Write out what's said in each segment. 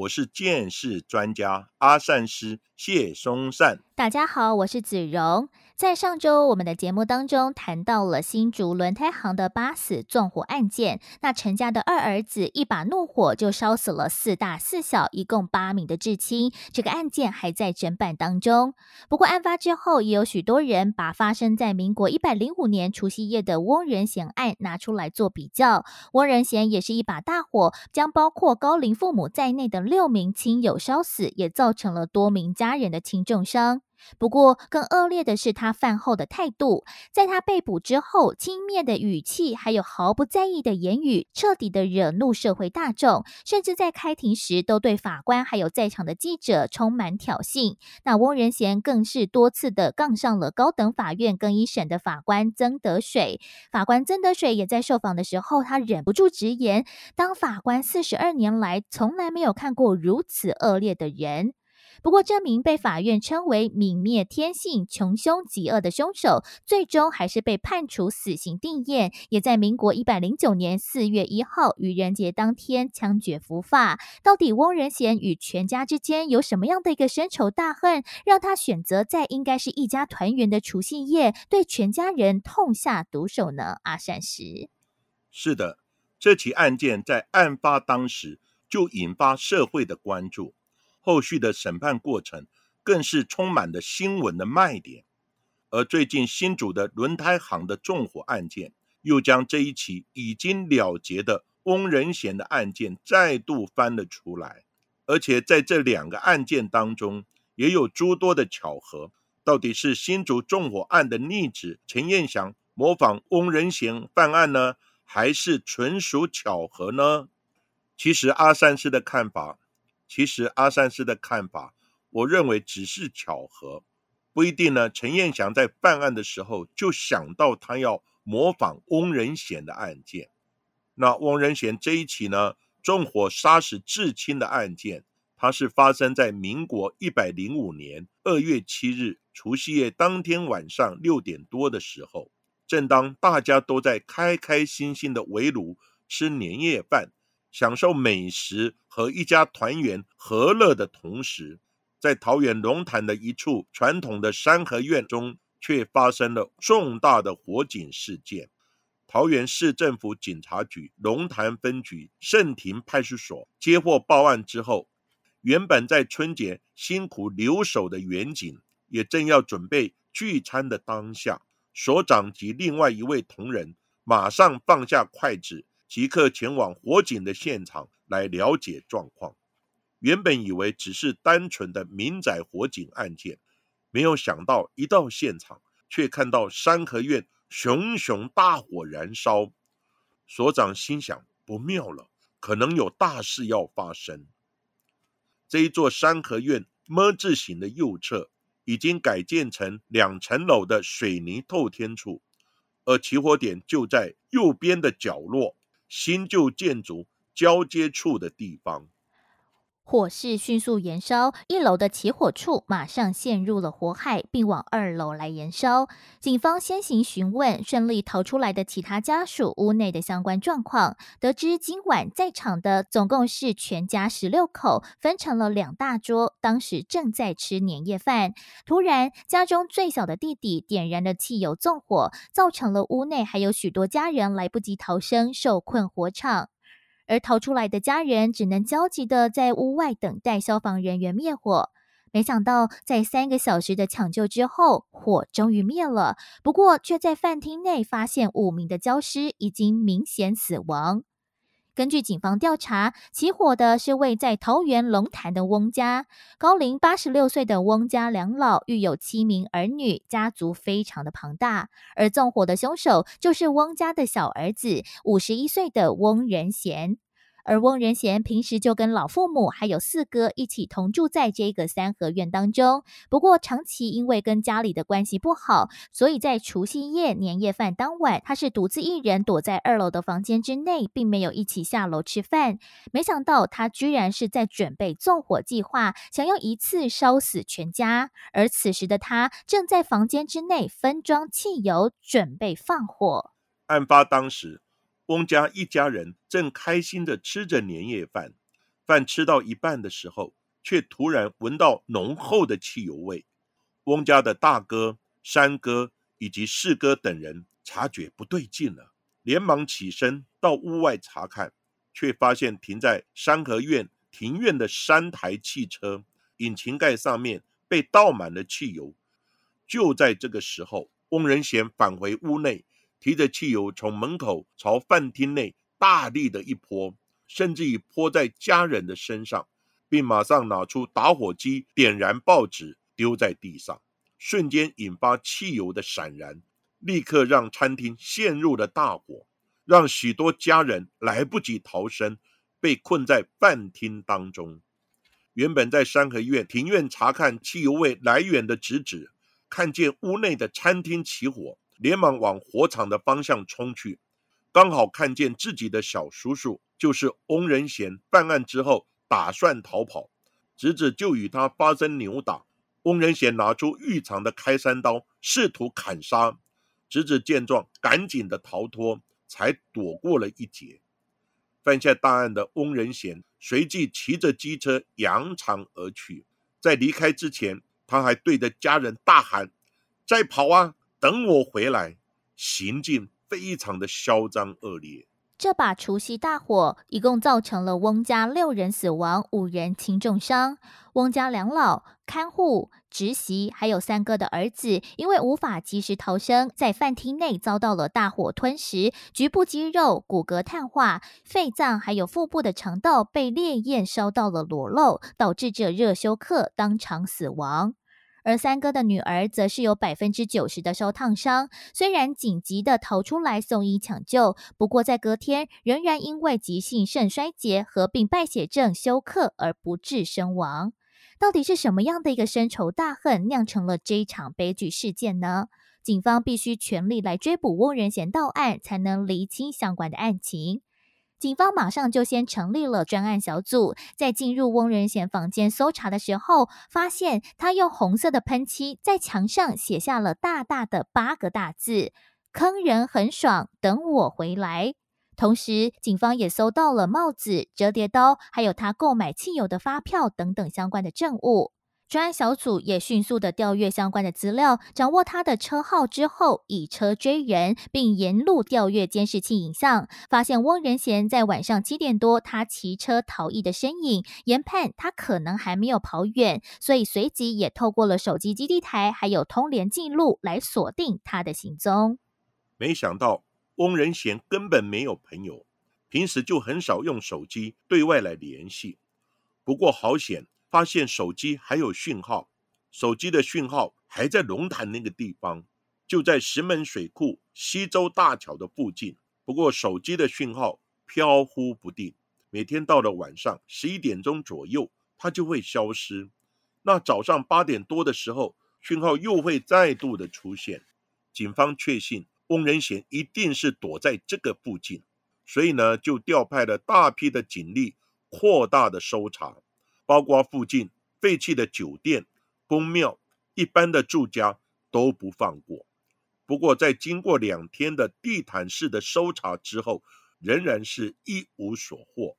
我是剑士专家阿善师谢松善。大家好，我是子荣。在上周我们的节目当中谈到了新竹轮胎行的八死纵火案件，那陈家的二儿子一把怒火就烧死了四大四小，一共八名的至亲。这个案件还在侦办当中。不过案发之后，也有许多人把发生在民国一百零五年除夕夜的翁仁贤案拿出来做比较。翁仁贤也是一把大火，将包括高龄父母在内的六名亲友烧死，也造成了多名家人的轻重伤。不过，更恶劣的是他饭后的态度。在他被捕之后，轻蔑的语气，还有毫不在意的言语，彻底的惹怒社会大众。甚至在开庭时，都对法官还有在场的记者充满挑衅。那翁仁贤更是多次的杠上了高等法院更一审的法官曾德水。法官曾德水也在受访的时候，他忍不住直言：当法官四十二年来，从来没有看过如此恶劣的人。不过，这名被法院称为泯灭天性、穷凶极恶的凶手，最终还是被判处死刑定验，也在民国一百零九年四月一号愚人节当天枪决伏法。到底翁仁贤与全家之间有什么样的一个深仇大恨，让他选择在应该是一家团圆的除夕夜，对全家人痛下毒手呢？阿善师，是的，这起案件在案发当时就引发社会的关注。后续的审判过程更是充满了新闻的卖点，而最近新竹的轮胎行的纵火案件，又将这一起已经了结的翁仁贤的案件再度翻了出来，而且在这两个案件当中，也有诸多的巧合。到底是新竹纵火案的逆子陈彦祥模仿翁仁贤犯案呢，还是纯属巧合呢？其实阿三师的看法。其实阿善师的看法，我认为只是巧合，不一定呢。陈彦祥在办案的时候就想到他要模仿翁仁贤的案件。那翁仁贤这一起呢，纵火杀死至亲的案件，它是发生在民国一百零五年二月七日除夕夜当天晚上六点多的时候，正当大家都在开开心心的围炉吃年夜饭。享受美食和一家团圆和乐的同时，在桃园龙潭的一处传统的三合院中，却发生了重大的火警事件。桃园市政府警察局龙潭分局盛庭派出所接获报案之后，原本在春节辛苦留守的员警，也正要准备聚餐的当下，所长及另外一位同仁马上放下筷子。即刻前往火警的现场来了解状况。原本以为只是单纯的民宅火警案件，没有想到一到现场，却看到三合院熊熊大火燃烧。所长心想：不妙了，可能有大事要发生。这一座三合院么字形的右侧，已经改建成两层楼的水泥透天处，而起火点就在右边的角落。新旧建筑交接处的地方。火势迅速延烧，一楼的起火处马上陷入了火海，并往二楼来延烧。警方先行询问顺利逃出来的其他家属屋内的相关状况，得知今晚在场的总共是全家十六口，分成了两大桌，当时正在吃年夜饭。突然，家中最小的弟弟点燃了汽油纵火，造成了屋内还有许多家人来不及逃生，受困火场。而逃出来的家人只能焦急的在屋外等待消防人员灭火。没想到，在三个小时的抢救之后，火终于灭了。不过，却在饭厅内发现五名的焦尸已经明显死亡。根据警方调查，起火的是位在桃园龙潭的翁家，高龄八十六岁的翁家两老育有七名儿女，家族非常的庞大。而纵火的凶手就是翁家的小儿子，五十一岁的翁仁贤。而翁仁贤平时就跟老父母还有四哥一起同住在这个三合院当中。不过长期因为跟家里的关系不好，所以在除夕夜年夜饭当晚，他是独自一人躲在二楼的房间之内，并没有一起下楼吃饭。没想到他居然是在准备纵火计划，想要一次烧死全家。而此时的他正在房间之内分装汽油，准备放火。案发当时。翁家一家人正开心的吃着年夜饭，饭吃到一半的时候，却突然闻到浓厚的汽油味。翁家的大哥、三哥以及四哥等人察觉不对劲了，连忙起身到屋外查看，却发现停在山河院庭院的三台汽车引擎盖上面被倒满了汽油。就在这个时候，翁仁贤返回屋内。提着汽油从门口朝饭厅内大力的一泼，甚至于泼在家人的身上，并马上拿出打火机点燃报纸丢在地上，瞬间引发汽油的闪燃，立刻让餐厅陷入了大火，让许多家人来不及逃生，被困在饭厅当中。原本在三合院庭院查看汽油味来源的侄子，看见屋内的餐厅起火。连忙往火场的方向冲去，刚好看见自己的小叔叔，就是翁仁贤，犯案之后打算逃跑，侄子就与他发生扭打。翁仁贤拿出预藏的开山刀，试图砍杀侄子，见状赶紧的逃脱，才躲过了一劫。犯下大案的翁仁贤随即骑着机车扬长而去，在离开之前，他还对着家人大喊：“再跑啊！”等我回来，行径非常的嚣张恶劣。这把除夕大火一共造成了翁家六人死亡，五人轻重伤。翁家两老、看护、侄媳还有三哥的儿子，因为无法及时逃生，在饭厅内遭到了大火吞食，局部肌肉、骨骼碳化，肺脏还有腹部的肠道被烈焰烧到了裸露，导致这热休克，当场死亡。而三哥的女儿则是有百分之九十的烧烫伤，虽然紧急的逃出来送医抢救，不过在隔天仍然因为急性肾衰竭合并败血症休克而不治身亡。到底是什么样的一个深仇大恨酿成了这一场悲剧事件呢？警方必须全力来追捕翁仁贤到案，才能厘清相关的案情。警方马上就先成立了专案小组，在进入翁仁贤房间搜查的时候，发现他用红色的喷漆在墙上写下了大大的八个大字：“坑人很爽，等我回来。”同时，警方也搜到了帽子、折叠刀，还有他购买汽油的发票等等相关的证物。专案小组也迅速的调阅相关的资料，掌握他的车号之后，以车追人，并沿路调阅监视器影像，发现翁仁贤在晚上七点多他骑车逃逸的身影，研判他可能还没有跑远，所以随即也透过了手机基地台还有通联记录来锁定他的行踪。没想到翁仁贤根本没有朋友，平时就很少用手机对外来联系。不过好险。发现手机还有讯号，手机的讯号还在龙潭那个地方，就在石门水库西洲大桥的附近。不过手机的讯号飘忽不定，每天到了晚上十一点钟左右，它就会消失。那早上八点多的时候，讯号又会再度的出现。警方确信翁仁贤一定是躲在这个附近，所以呢，就调派了大批的警力，扩大的搜查。包括附近废弃的酒店、公庙、一般的住家都不放过。不过，在经过两天的地毯式的搜查之后，仍然是一无所获。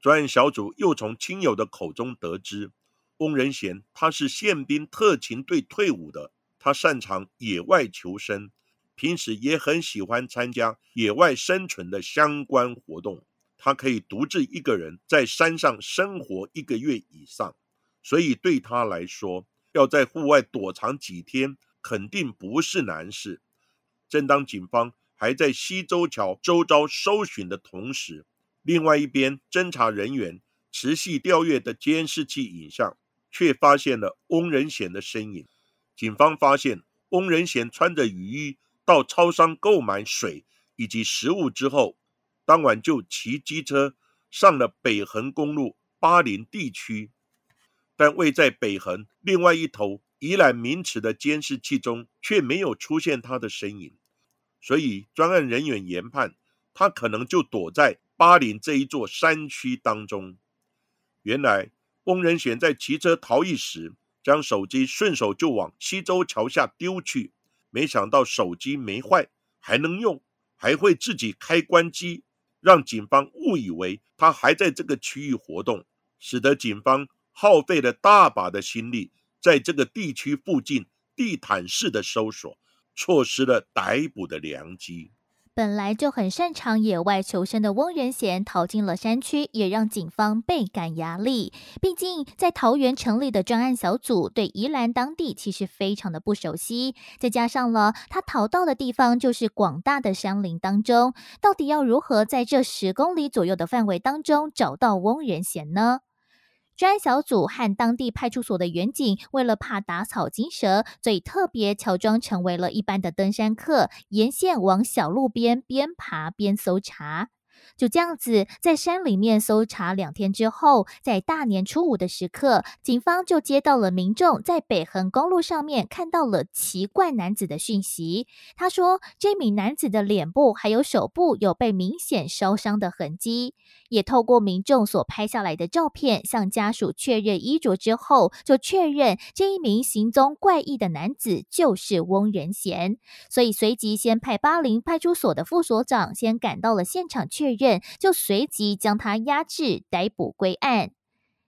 专案小组又从亲友的口中得知，翁仁贤他是宪兵特勤队退伍的，他擅长野外求生，平时也很喜欢参加野外生存的相关活动。他可以独自一个人在山上生活一个月以上，所以对他来说，要在户外躲藏几天肯定不是难事。正当警方还在西洲桥周遭搜寻的同时，另外一边侦查人员持续调阅的监视器影像，却发现了翁仁贤的身影。警方发现翁仁贤穿着雨衣到超商购买水以及食物之后。当晚就骑机车上了北横公路巴林地区，但位在北横另外一头宜兰名池的监视器中却没有出现他的身影，所以专案人员研判他可能就躲在巴林这一座山区当中。原来翁仁贤在骑车逃逸时，将手机顺手就往西洲桥下丢去，没想到手机没坏，还能用，还会自己开关机。让警方误以为他还在这个区域活动，使得警方耗费了大把的心力，在这个地区附近地毯式的搜索，错失了逮捕的良机。本来就很擅长野外求生的翁仁贤逃进了山区，也让警方倍感压力。毕竟在桃园成立的专案小组对宜兰当地其实非常的不熟悉，再加上了他逃到的地方就是广大的山林当中，到底要如何在这十公里左右的范围当中找到翁仁贤呢？专案小组和当地派出所的员警，为了怕打草惊蛇，所以特别乔装成为了一般的登山客，沿线往小路边边爬边搜查。就这样子，在山里面搜查两天之后，在大年初五的时刻，警方就接到了民众在北横公路上面看到了奇怪男子的讯息。他说，这名男子的脸部还有手部有被明显烧伤的痕迹，也透过民众所拍下来的照片向家属确认衣着之后，就确认这一名行踪怪异的男子就是翁仁贤。所以随即先派巴林派出所的副所长先赶到了现场确认。认就随即将他压制逮捕归案。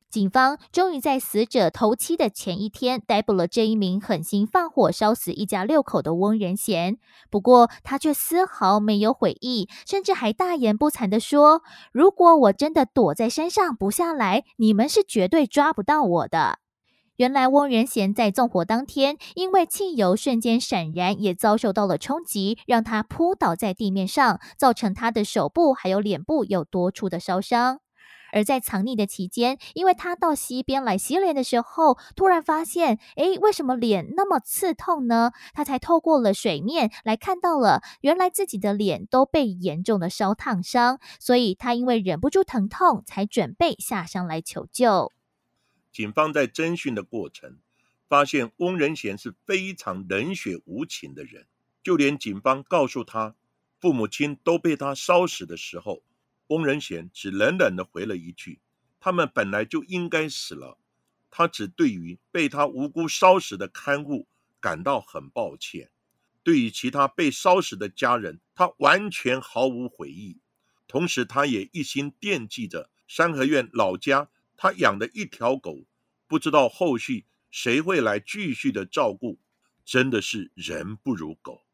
警方终于在死者头七的前一天逮捕了这一名狠心放火烧死一家六口的翁仁贤。不过他却丝毫没有悔意，甚至还大言不惭的说：“如果我真的躲在山上不下来，你们是绝对抓不到我的。”原来翁仁贤在纵火当天，因为汽油瞬间闪燃，也遭受到了冲击，让他扑倒在地面上，造成他的手部还有脸部有多处的烧伤。而在藏匿的期间，因为他到溪边来洗脸的时候，突然发现，诶，为什么脸那么刺痛呢？他才透过了水面来看到了，原来自己的脸都被严重的烧烫伤，所以他因为忍不住疼痛，才准备下山来求救。警方在侦讯的过程，发现翁仁贤是非常冷血无情的人。就连警方告诉他父母亲都被他烧死的时候，翁仁贤只冷冷的回了一句：“他们本来就应该死了。”他只对于被他无辜烧死的看护感到很抱歉，对于其他被烧死的家人，他完全毫无悔意。同时，他也一心惦记着三合院老家。他养的一条狗，不知道后续谁会来继续的照顾，真的是人不如狗。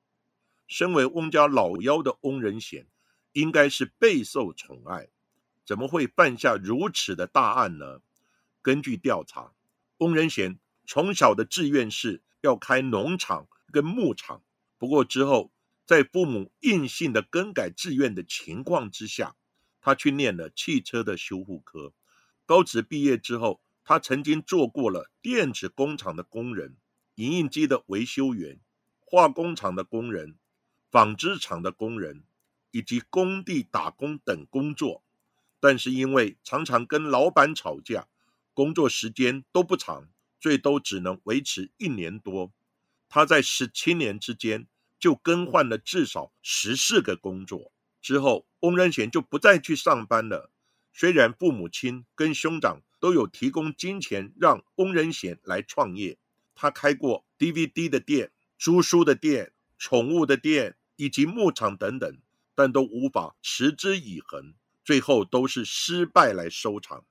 身为翁家老幺的翁仁贤，应该是备受宠爱，怎么会犯下如此的大案呢？根据调查，翁仁贤从小的志愿是要开农场跟牧场，不过之后在父母硬性的更改志愿的情况之下，他去念了汽车的修护科。高职毕业之后，他曾经做过了电子工厂的工人、影印机的维修员、化工厂的工人、纺织厂的工人，以及工地打工等工作。但是因为常常跟老板吵架，工作时间都不长，最多只能维持一年多。他在十七年之间就更换了至少十四个工作。之后，翁仁贤就不再去上班了。虽然父母亲跟兄长都有提供金钱让翁仁贤来创业，他开过 DVD 的店、租书的店、宠物的店以及牧场等等，但都无法持之以恒，最后都是失败来收场。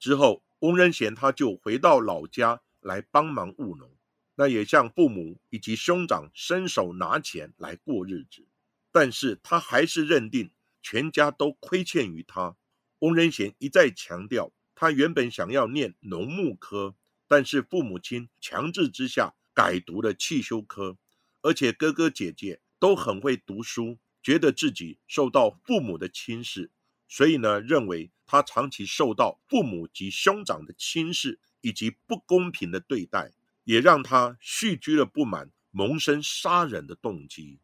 之后，翁仁贤他就回到老家来帮忙务农，那也向父母以及兄长伸手拿钱来过日子，但是他还是认定全家都亏欠于他。翁仁贤一再强调，他原本想要念农牧科，但是父母亲强制之下改读了汽修科，而且哥哥姐姐都很会读书，觉得自己受到父母的轻视，所以呢，认为他长期受到父母及兄长的轻视以及不公平的对待，也让他蓄积了不满，萌生杀人的动机。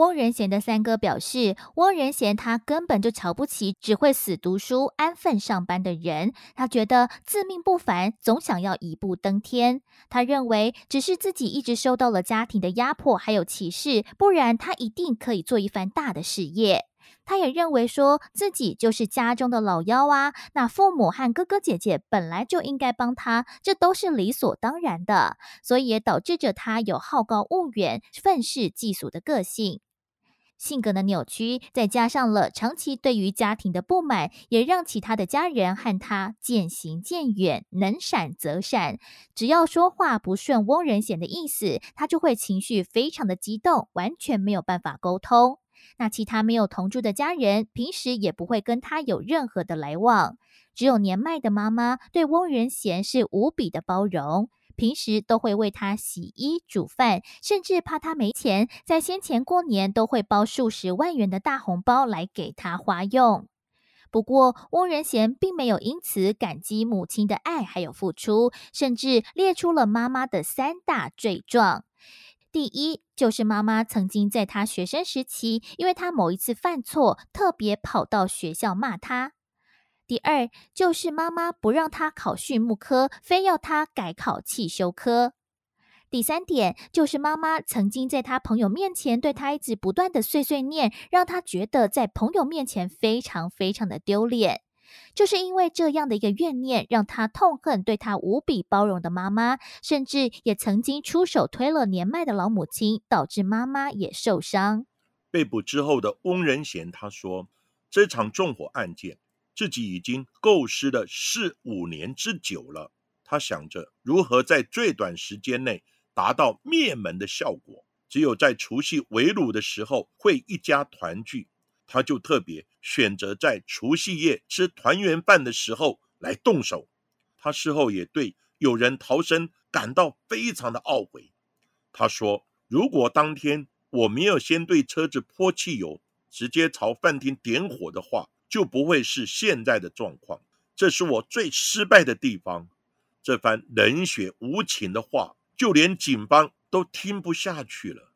翁仁贤的三哥表示，翁仁贤他根本就瞧不起只会死读书、安分上班的人。他觉得自命不凡，总想要一步登天。他认为只是自己一直受到了家庭的压迫还有歧视，不然他一定可以做一番大的事业。他也认为说自己就是家中的老幺啊，那父母和哥哥姐姐本来就应该帮他，这都是理所当然的，所以也导致着他有好高骛远、愤世嫉俗的个性。性格的扭曲，再加上了长期对于家庭的不满，也让其他的家人和他渐行渐远，能闪则闪。只要说话不顺翁仁贤的意思，他就会情绪非常的激动，完全没有办法沟通。那其他没有同住的家人，平时也不会跟他有任何的来往。只有年迈的妈妈对翁仁贤是无比的包容，平时都会为他洗衣煮饭，甚至怕他没钱，在先前过年都会包数十万元的大红包来给他花用。不过，翁仁贤并没有因此感激母亲的爱还有付出，甚至列出了妈妈的三大罪状。第一，就是妈妈曾经在他学生时期，因为他某一次犯错，特别跑到学校骂他。第二，就是妈妈不让他考畜牧科，非要他改考汽修科。第三点，就是妈妈曾经在他朋友面前对他一直不断的碎碎念，让他觉得在朋友面前非常非常的丢脸。就是因为这样的一个怨念，让他痛恨对他无比包容的妈妈，甚至也曾经出手推了年迈的老母亲，导致妈妈也受伤。被捕之后的翁仁贤他说：“这场纵火案件，自己已经构思了四五年之久了。他想着如何在最短时间内达到灭门的效果，只有在除夕围炉的时候会一家团聚。”他就特别选择在除夕夜吃团圆饭的时候来动手。他事后也对有人逃生感到非常的懊悔。他说：“如果当天我没有先对车子泼汽油，直接朝饭厅点火的话，就不会是现在的状况。这是我最失败的地方。”这番冷血无情的话，就连警方都听不下去了。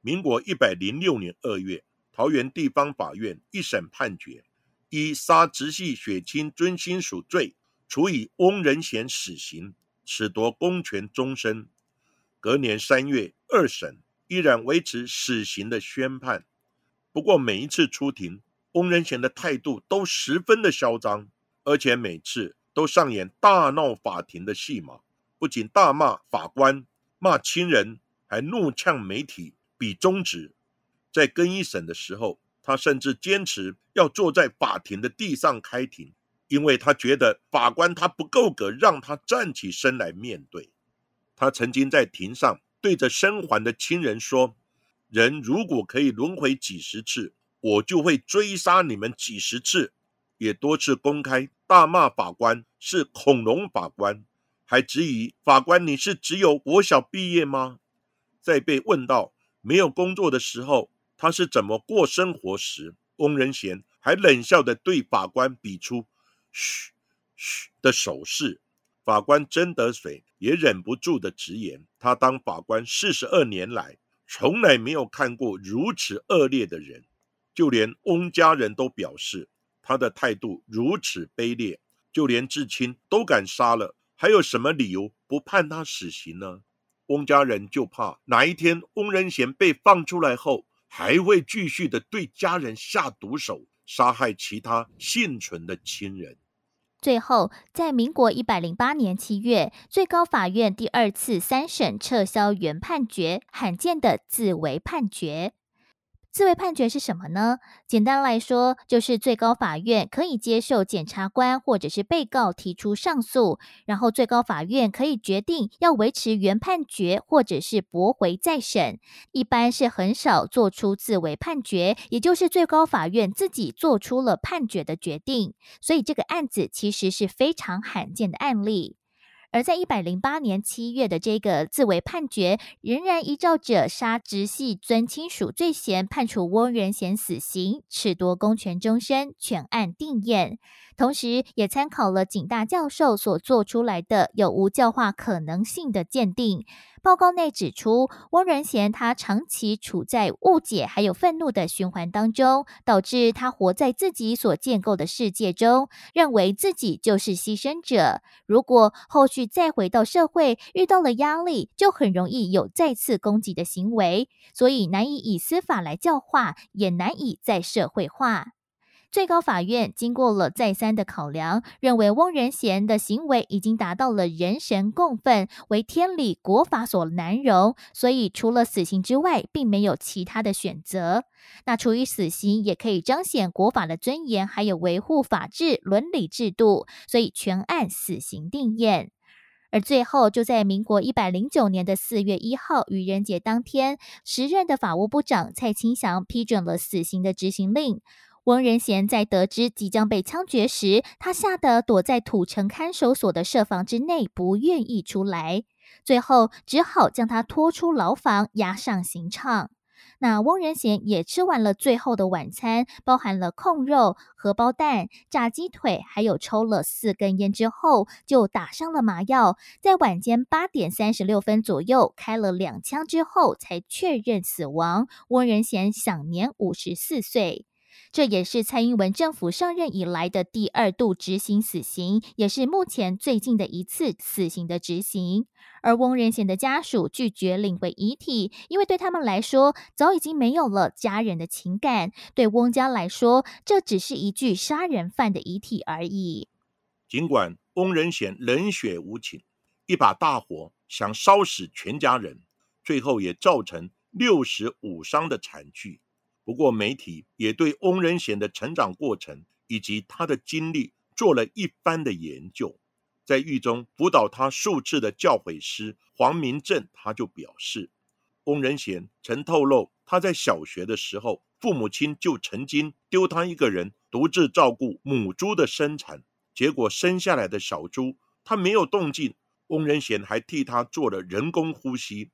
民国一百零六年二月。桃园地方法院一审判决，以杀直系血亲尊亲属罪，处以翁仁贤死刑，褫夺公权终身。隔年三月二审，依然维持死刑的宣判。不过每一次出庭，翁仁贤的态度都十分的嚣张，而且每次都上演大闹法庭的戏码，不仅大骂法官、骂亲人，还怒呛媒体，比中指。在更一审的时候，他甚至坚持要坐在法庭的地上开庭，因为他觉得法官他不够格让他站起身来面对。他曾经在庭上对着生还的亲人说：“人如果可以轮回几十次，我就会追杀你们几十次。”也多次公开大骂法官是恐龙法官，还质疑法官：“你是只有国小毕业吗？”在被问到没有工作的时候，他是怎么过生活时，翁仁贤还冷笑的对法官比出“嘘嘘”的手势。法官曾德水也忍不住的直言：他当法官四十二年来，从来没有看过如此恶劣的人。就连翁家人都表示，他的态度如此卑劣，就连至亲都敢杀了，还有什么理由不判他死刑呢？翁家人就怕哪一天翁仁贤被放出来后。还会继续的对家人下毒手，杀害其他幸存的亲人。最后，在民国一百零八年七月，最高法院第二次三审撤销原判决，罕见的自为判决。自为判决是什么呢？简单来说，就是最高法院可以接受检察官或者是被告提出上诉，然后最高法院可以决定要维持原判决，或者是驳回再审。一般是很少做出自为判决，也就是最高法院自己做出了判决的决定。所以这个案子其实是非常罕见的案例。而在一百零八年七月的这个自为判决，仍然依照者杀直系尊亲属罪嫌，判处翁仁贤死刑，褫夺公权终身，全案定验。同时，也参考了景大教授所做出来的有无教化可能性的鉴定，报告内指出，翁仁贤他长期处在误解还有愤怒的循环当中，导致他活在自己所建构的世界中，认为自己就是牺牲者。如果后续再回到社会，遇到了压力，就很容易有再次攻击的行为，所以难以以司法来教化，也难以再社会化。最高法院经过了再三的考量，认为翁仁贤的行为已经达到了人神共愤，为天理国法所难容，所以除了死刑之外，并没有其他的选择。那处以死刑也可以彰显国法的尊严，还有维护法治伦理制度，所以全案死刑定验。而最后，就在民国一百零九年的四月一号愚人节当天，时任的法务部长蔡清祥批准了死刑的执行令。翁仁贤在得知即将被枪决时，他吓得躲在土城看守所的设防之内，不愿意出来。最后只好将他拖出牢房，押上刑场。那翁仁贤也吃完了最后的晚餐，包含了控肉、荷包蛋、炸鸡腿，还有抽了四根烟之后，就打上了麻药，在晚间八点三十六分左右开了两枪之后，才确认死亡。翁仁贤享年五十四岁。这也是蔡英文政府上任以来的第二度执行死刑，也是目前最近的一次死刑的执行。而翁仁贤的家属拒绝领回遗体，因为对他们来说，早已经没有了家人的情感。对翁家来说，这只是一具杀人犯的遗体而已。尽管翁仁贤冷血无情，一把大火想烧死全家人，最后也造成六十五伤的惨剧。不过，媒体也对翁仁贤的成长过程以及他的经历做了一番的研究。在狱中辅导他数次的教诲师黄明正，他就表示，翁仁贤曾透露，他在小学的时候，父母亲就曾经丢他一个人独自照顾母猪的生产，结果生下来的小猪他没有动静，翁仁贤还替他做了人工呼吸。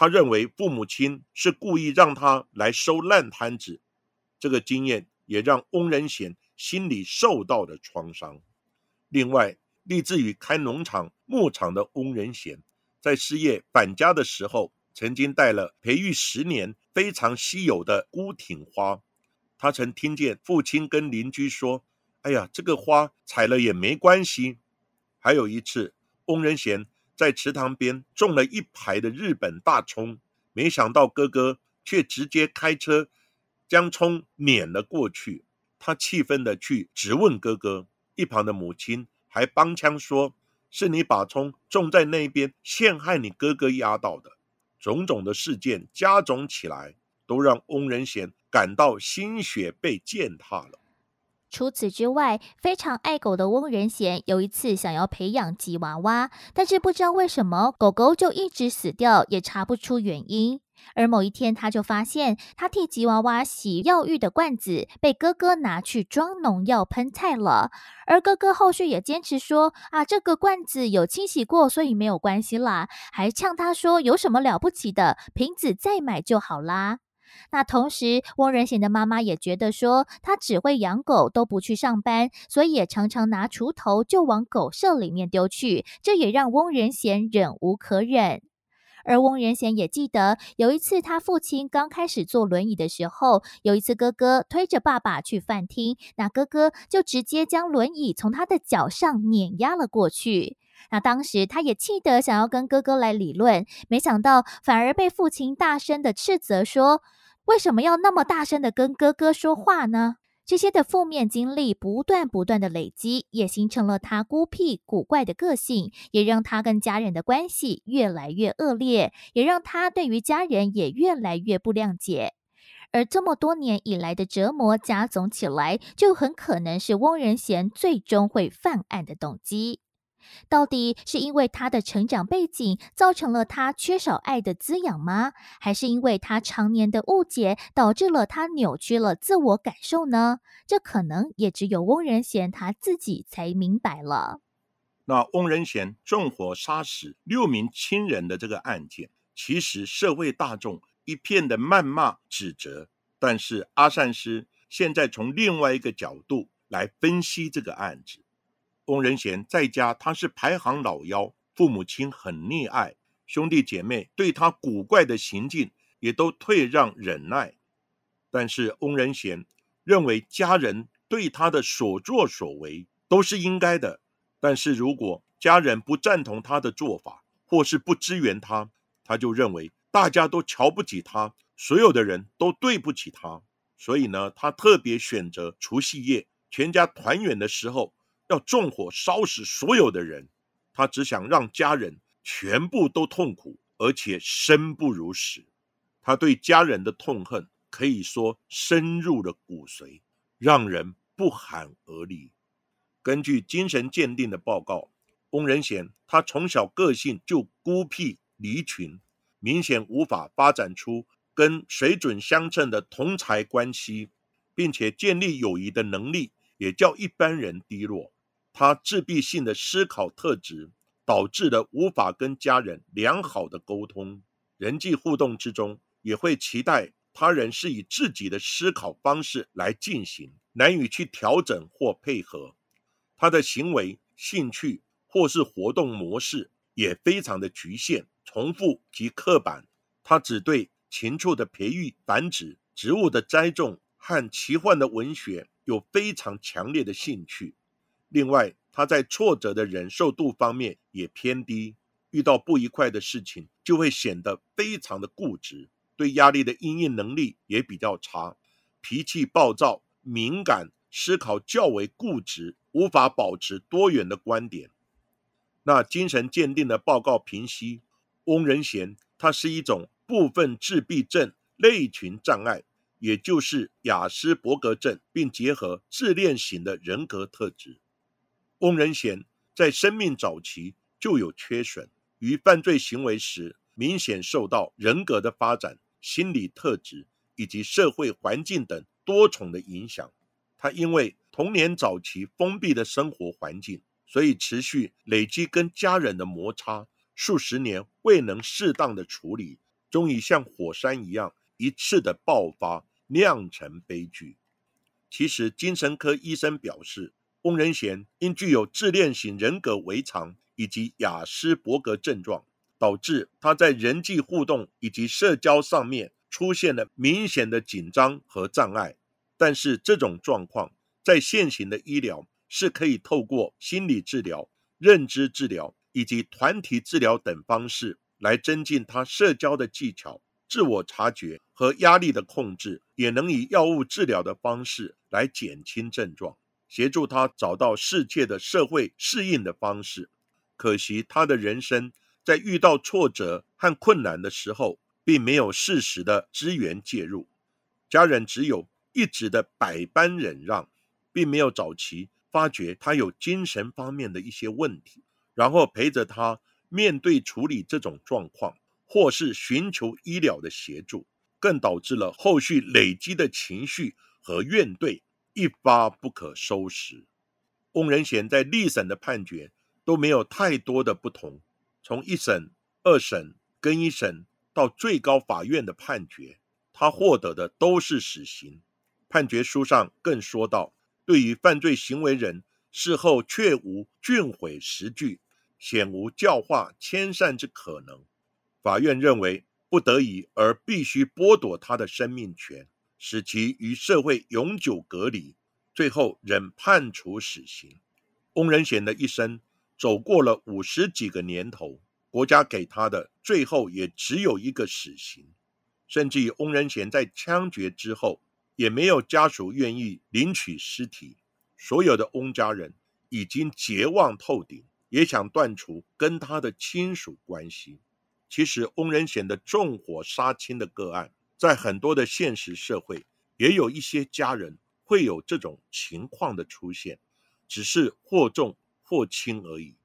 他认为父母亲是故意让他来收烂摊子，这个经验也让翁仁贤心里受到了创伤。另外，立志于开农场、牧场的翁仁贤，在失业返家的时候，曾经带了培育十年、非常稀有的孤挺花。他曾听见父亲跟邻居说：“哎呀，这个花采了也没关系。”还有一次，翁仁贤。在池塘边种了一排的日本大葱，没想到哥哥却直接开车将葱碾了过去。他气愤的去质问哥哥，一旁的母亲还帮腔说：“是你把葱种在那边，陷害你哥哥压到的。”种种的事件加总起来，都让翁仁贤感到心血被践踏了。除此之外，非常爱狗的翁仁贤有一次想要培养吉娃娃，但是不知道为什么狗狗就一直死掉，也查不出原因。而某一天，他就发现他替吉娃娃洗药浴的罐子被哥哥拿去装农药喷菜了。而哥哥后续也坚持说：“啊，这个罐子有清洗过，所以没有关系啦。”还呛他说：“有什么了不起的？瓶子再买就好啦。”那同时，翁仁贤的妈妈也觉得说，他只会养狗，都不去上班，所以也常常拿锄头就往狗舍里面丢去，这也让翁仁贤忍无可忍。而翁仁贤也记得，有一次他父亲刚开始坐轮椅的时候，有一次哥哥推着爸爸去饭厅，那哥哥就直接将轮椅从他的脚上碾压了过去。那当时他也气得想要跟哥哥来理论，没想到反而被父亲大声的斥责说。为什么要那么大声的跟哥哥说话呢？这些的负面经历不断不断的累积，也形成了他孤僻古怪的个性，也让他跟家人的关系越来越恶劣，也让他对于家人也越来越不谅解。而这么多年以来的折磨加总起来，就很可能是翁仁贤最终会犯案的动机。到底是因为他的成长背景造成了他缺少爱的滋养吗？还是因为他常年的误解导致了他扭曲了自我感受呢？这可能也只有翁仁贤他自己才明白了。那翁仁贤纵火杀死六名亲人的这个案件，其实社会大众一片的谩骂指责，但是阿善师现在从另外一个角度来分析这个案子。翁仁贤在家，他是排行老幺，父母亲很溺爱，兄弟姐妹对他古怪的行径也都退让忍耐。但是翁仁贤认为家人对他的所作所为都是应该的，但是如果家人不赞同他的做法，或是不支援他，他就认为大家都瞧不起他，所有的人都对不起他。所以呢，他特别选择除夕夜全家团圆的时候，要纵火烧死所有的人。他只想让家人全部都痛苦，而且生不如死。他对家人的痛恨可以说深入了骨髓，让人不寒而栗。根据精神鉴定的报告，翁仁贤他从小个性就孤僻离群，明显无法发展出。跟水准相称的同才关系，并且建立友谊的能力也较一般人低落。他自闭性的思考特质，导致了无法跟家人良好的沟通，人际互动之中也会期待他人是以自己的思考方式来进行，难以去调整或配合。他的行为、兴趣或是活动模式也非常的局限、重复及刻板。他只对。禽畜的培育、繁殖、植物的栽种和奇幻的文学有非常强烈的兴趣。另外，他在挫折的忍受度方面也偏低，遇到不愉快的事情就会显得非常的固执，对压力的应应能力也比较差，脾气暴躁、敏感，思考较为固执，无法保持多元的观点。那精神鉴定的报告评析，翁仁贤他是一种。部分自闭症类群障碍，也就是雅斯伯格症，并结合自恋型的人格特质。翁仁贤在生命早期就有缺损，于犯罪行为时明显受到人格的发展、心理特质以及社会环境等多重的影响。他因为童年早期封闭的生活环境，所以持续累积跟家人的摩擦，数十年未能适当的处理。终于像火山一样一次的爆发，酿成悲剧。其实，精神科医生表示，翁仁贤因具有自恋型人格违常以及雅斯伯格症状，导致他在人际互动以及社交上面出现了明显的紧张和障碍。但是，这种状况在现行的医疗是可以透过心理治疗、认知治疗以及团体治疗等方式。来增进他社交的技巧、自我察觉和压力的控制，也能以药物治疗的方式来减轻症状，协助他找到世界的社会适应的方式。可惜他的人生在遇到挫折和困难的时候，并没有适时的支援介入，家人只有一直的百般忍让，并没有早期发觉他有精神方面的一些问题，然后陪着他。面对处理这种状况，或是寻求医疗的协助，更导致了后续累积的情绪和怨怼一发不可收拾。翁仁贤在历审的判决都没有太多的不同，从一审、二审、跟一审到最高法院的判决，他获得的都是死刑。判决书上更说到，对于犯罪行为人事后确无浚毁实据。显无教化迁善之可能，法院认为不得已而必须剥夺他的生命权，使其与社会永久隔离，最后仍判处死刑。翁仁贤的一生走过了五十几个年头，国家给他的最后也只有一个死刑，甚至于翁仁贤在枪决之后，也没有家属愿意领取尸体，所有的翁家人已经绝望透顶。也想断除跟他的亲属关系。其实，翁仁贤的纵火杀亲的个案，在很多的现实社会，也有一些家人会有这种情况的出现，只是或重或轻而已。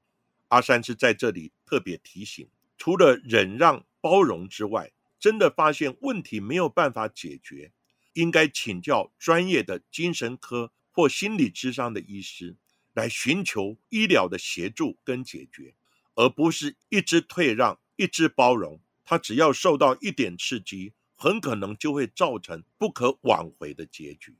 阿山是在这里特别提醒：除了忍让包容之外，真的发现问题没有办法解决，应该请教专业的精神科或心理智商的医师。来寻求医疗的协助跟解决，而不是一直退让、一直包容。他只要受到一点刺激，很可能就会造成不可挽回的结局。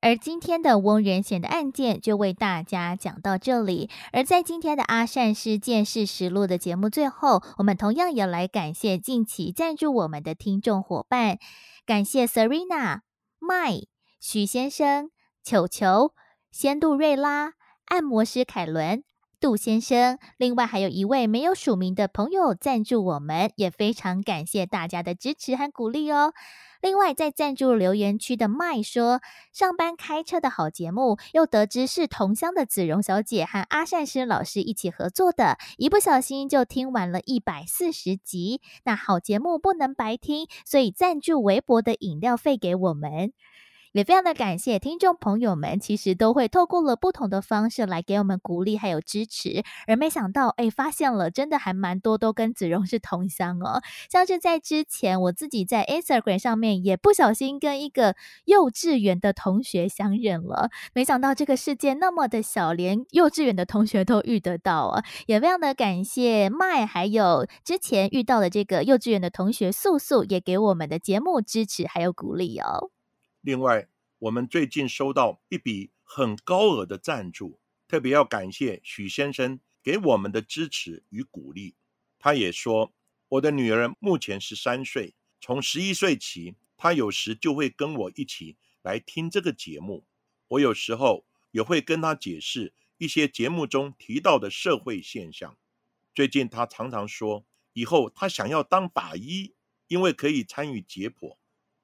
而今天的翁仁贤的案件就为大家讲到这里。而在今天的阿善师见事实录的节目最后，我们同样也来感谢近期赞助我们的听众伙伴，感谢 Serena、麦、许先生、球球、仙杜瑞拉、按摩师凯伦。杜先生，另外还有一位没有署名的朋友赞助我们，也非常感谢大家的支持和鼓励哦。另外，在赞助留言区的麦说，上班开车的好节目，又得知是同乡的子荣小姐和阿善师老师一起合作的，一不小心就听完了一百四十集。那好节目不能白听，所以赞助微薄的饮料费给我们。也非常的感谢听众朋友们，其实都会透过了不同的方式来给我们鼓励还有支持，而没想到，哎，发现了真的还蛮多都跟子荣是同乡哦。像是在之前我自己在 Instagram 上面也不小心跟一个幼稚园的同学相认了，没想到这个世界那么的小，连幼稚园的同学都遇得到啊！也非常的感谢麦，还有之前遇到的这个幼稚园的同学素素，也给我们的节目支持还有鼓励哦。另外，我们最近收到一笔很高额的赞助，特别要感谢许先生给我们的支持与鼓励。他也说，我的女儿目前十三岁，从十一岁起，她有时就会跟我一起来听这个节目。我有时候也会跟她解释一些节目中提到的社会现象。最近她常常说，以后她想要当法医，因为可以参与解剖。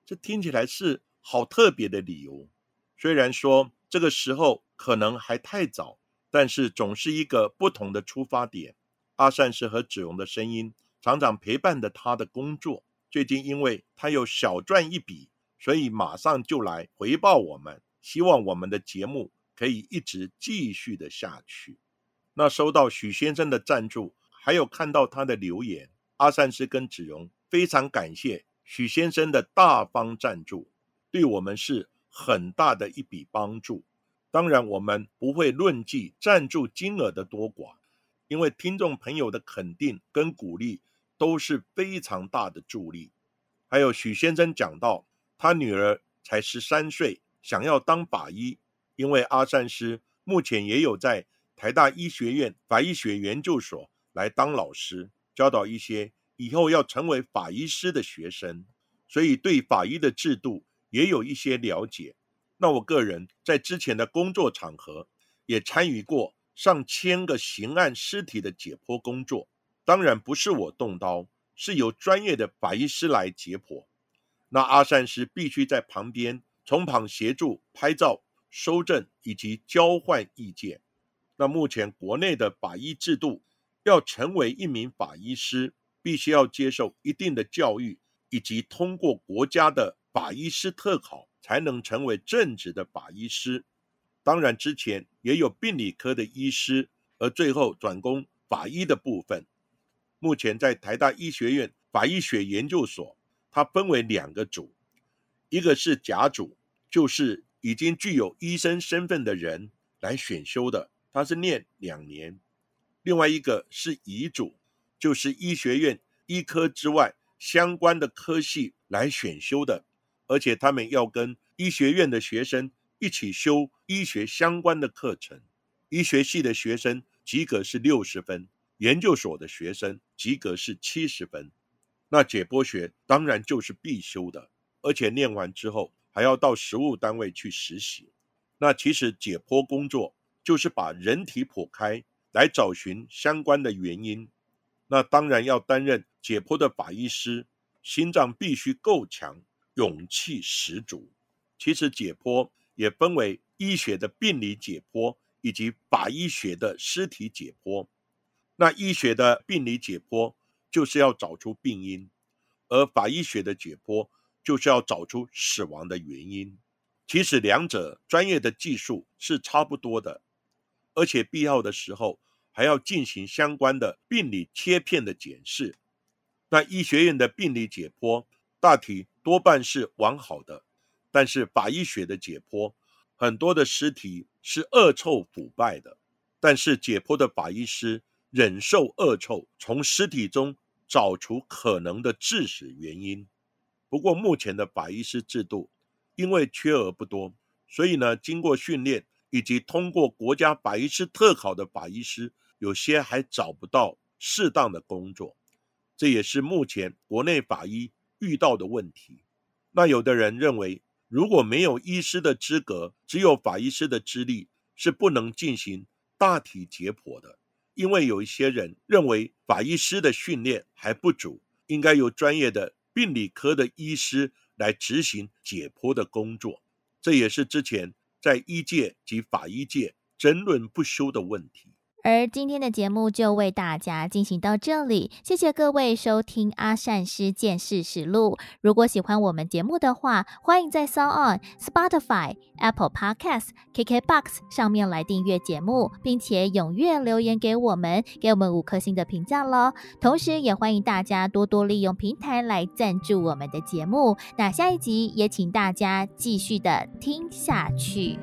这听起来是。好特别的理由，虽然说这个时候可能还太早，但是总是一个不同的出发点。阿善师和子荣的声音常常陪伴着他的工作。最近因为他有小赚一笔，所以马上就来回报我们，希望我们的节目可以一直继续的下去。那收到许先生的赞助，还有看到他的留言，阿善师跟子荣非常感谢许先生的大方赞助。对我们是很大的一笔帮助。当然，我们不会论计赞助金额的多寡，因为听众朋友的肯定跟鼓励都是非常大的助力。还有许先生讲到，他女儿才十三岁，想要当法医，因为阿善师目前也有在台大医学院法医学研究所来当老师，教导一些以后要成为法医师的学生，所以对法医的制度。也有一些了解。那我个人在之前的工作场合也参与过上千个刑案尸体的解剖工作，当然不是我动刀，是由专业的法医师来解剖。那阿善师必须在旁边从旁协助拍照、收证以及交换意见。那目前国内的法医制度，要成为一名法医师，必须要接受一定的教育，以及通过国家的。法医师特考才能成为正职的法医师，当然之前也有病理科的医师，而最后转攻法医的部分。目前在台大医学院法医学研究所，它分为两个组，一个是甲组，就是已经具有医生身份的人来选修的，它是念两年；另外一个是乙组，就是医学院医科之外相关的科系来选修的。而且他们要跟医学院的学生一起修医学相关的课程，医学系的学生及格是六十分，研究所的学生及格是七十分。那解剖学当然就是必修的，而且念完之后还要到实务单位去实习。那其实解剖工作就是把人体剖开来找寻相关的原因。那当然要担任解剖的法医师，心脏必须够强。勇气十足。其实解剖也分为医学的病理解剖以及法医学的尸体解剖。那医学的病理解剖就是要找出病因，而法医学的解剖就是要找出死亡的原因。其实两者专业的技术是差不多的，而且必要的时候还要进行相关的病理切片的检视。那医学院的病理解剖大体。多半是完好的，但是法医学的解剖，很多的尸体是恶臭腐败的，但是解剖的法医师忍受恶臭，从尸体中找出可能的致死原因。不过目前的法医师制度因为缺额不多，所以呢，经过训练以及通过国家法医师特考的法医师，有些还找不到适当的工作，这也是目前国内法医遇到的问题。那有的人认为，如果没有医师的资格，只有法医师的资历，是不能进行大体解剖的，因为有一些人认为法医师的训练还不足，应该由专业的病理科的医师来执行解剖的工作。这也是之前在医界及法医界争论不休的问题。而今天的节目就为大家进行到这里，谢谢各位收听阿善师见识实录。如果喜欢我们节目的话，欢迎在 s o n On、Spotify、Apple Podcasts、KKBox 上面来订阅节目，并且踊跃留言给我们，给我们五颗星的评价喽。同时，也欢迎大家多多利用平台来赞助我们的节目。那下一集也请大家继续的听下去。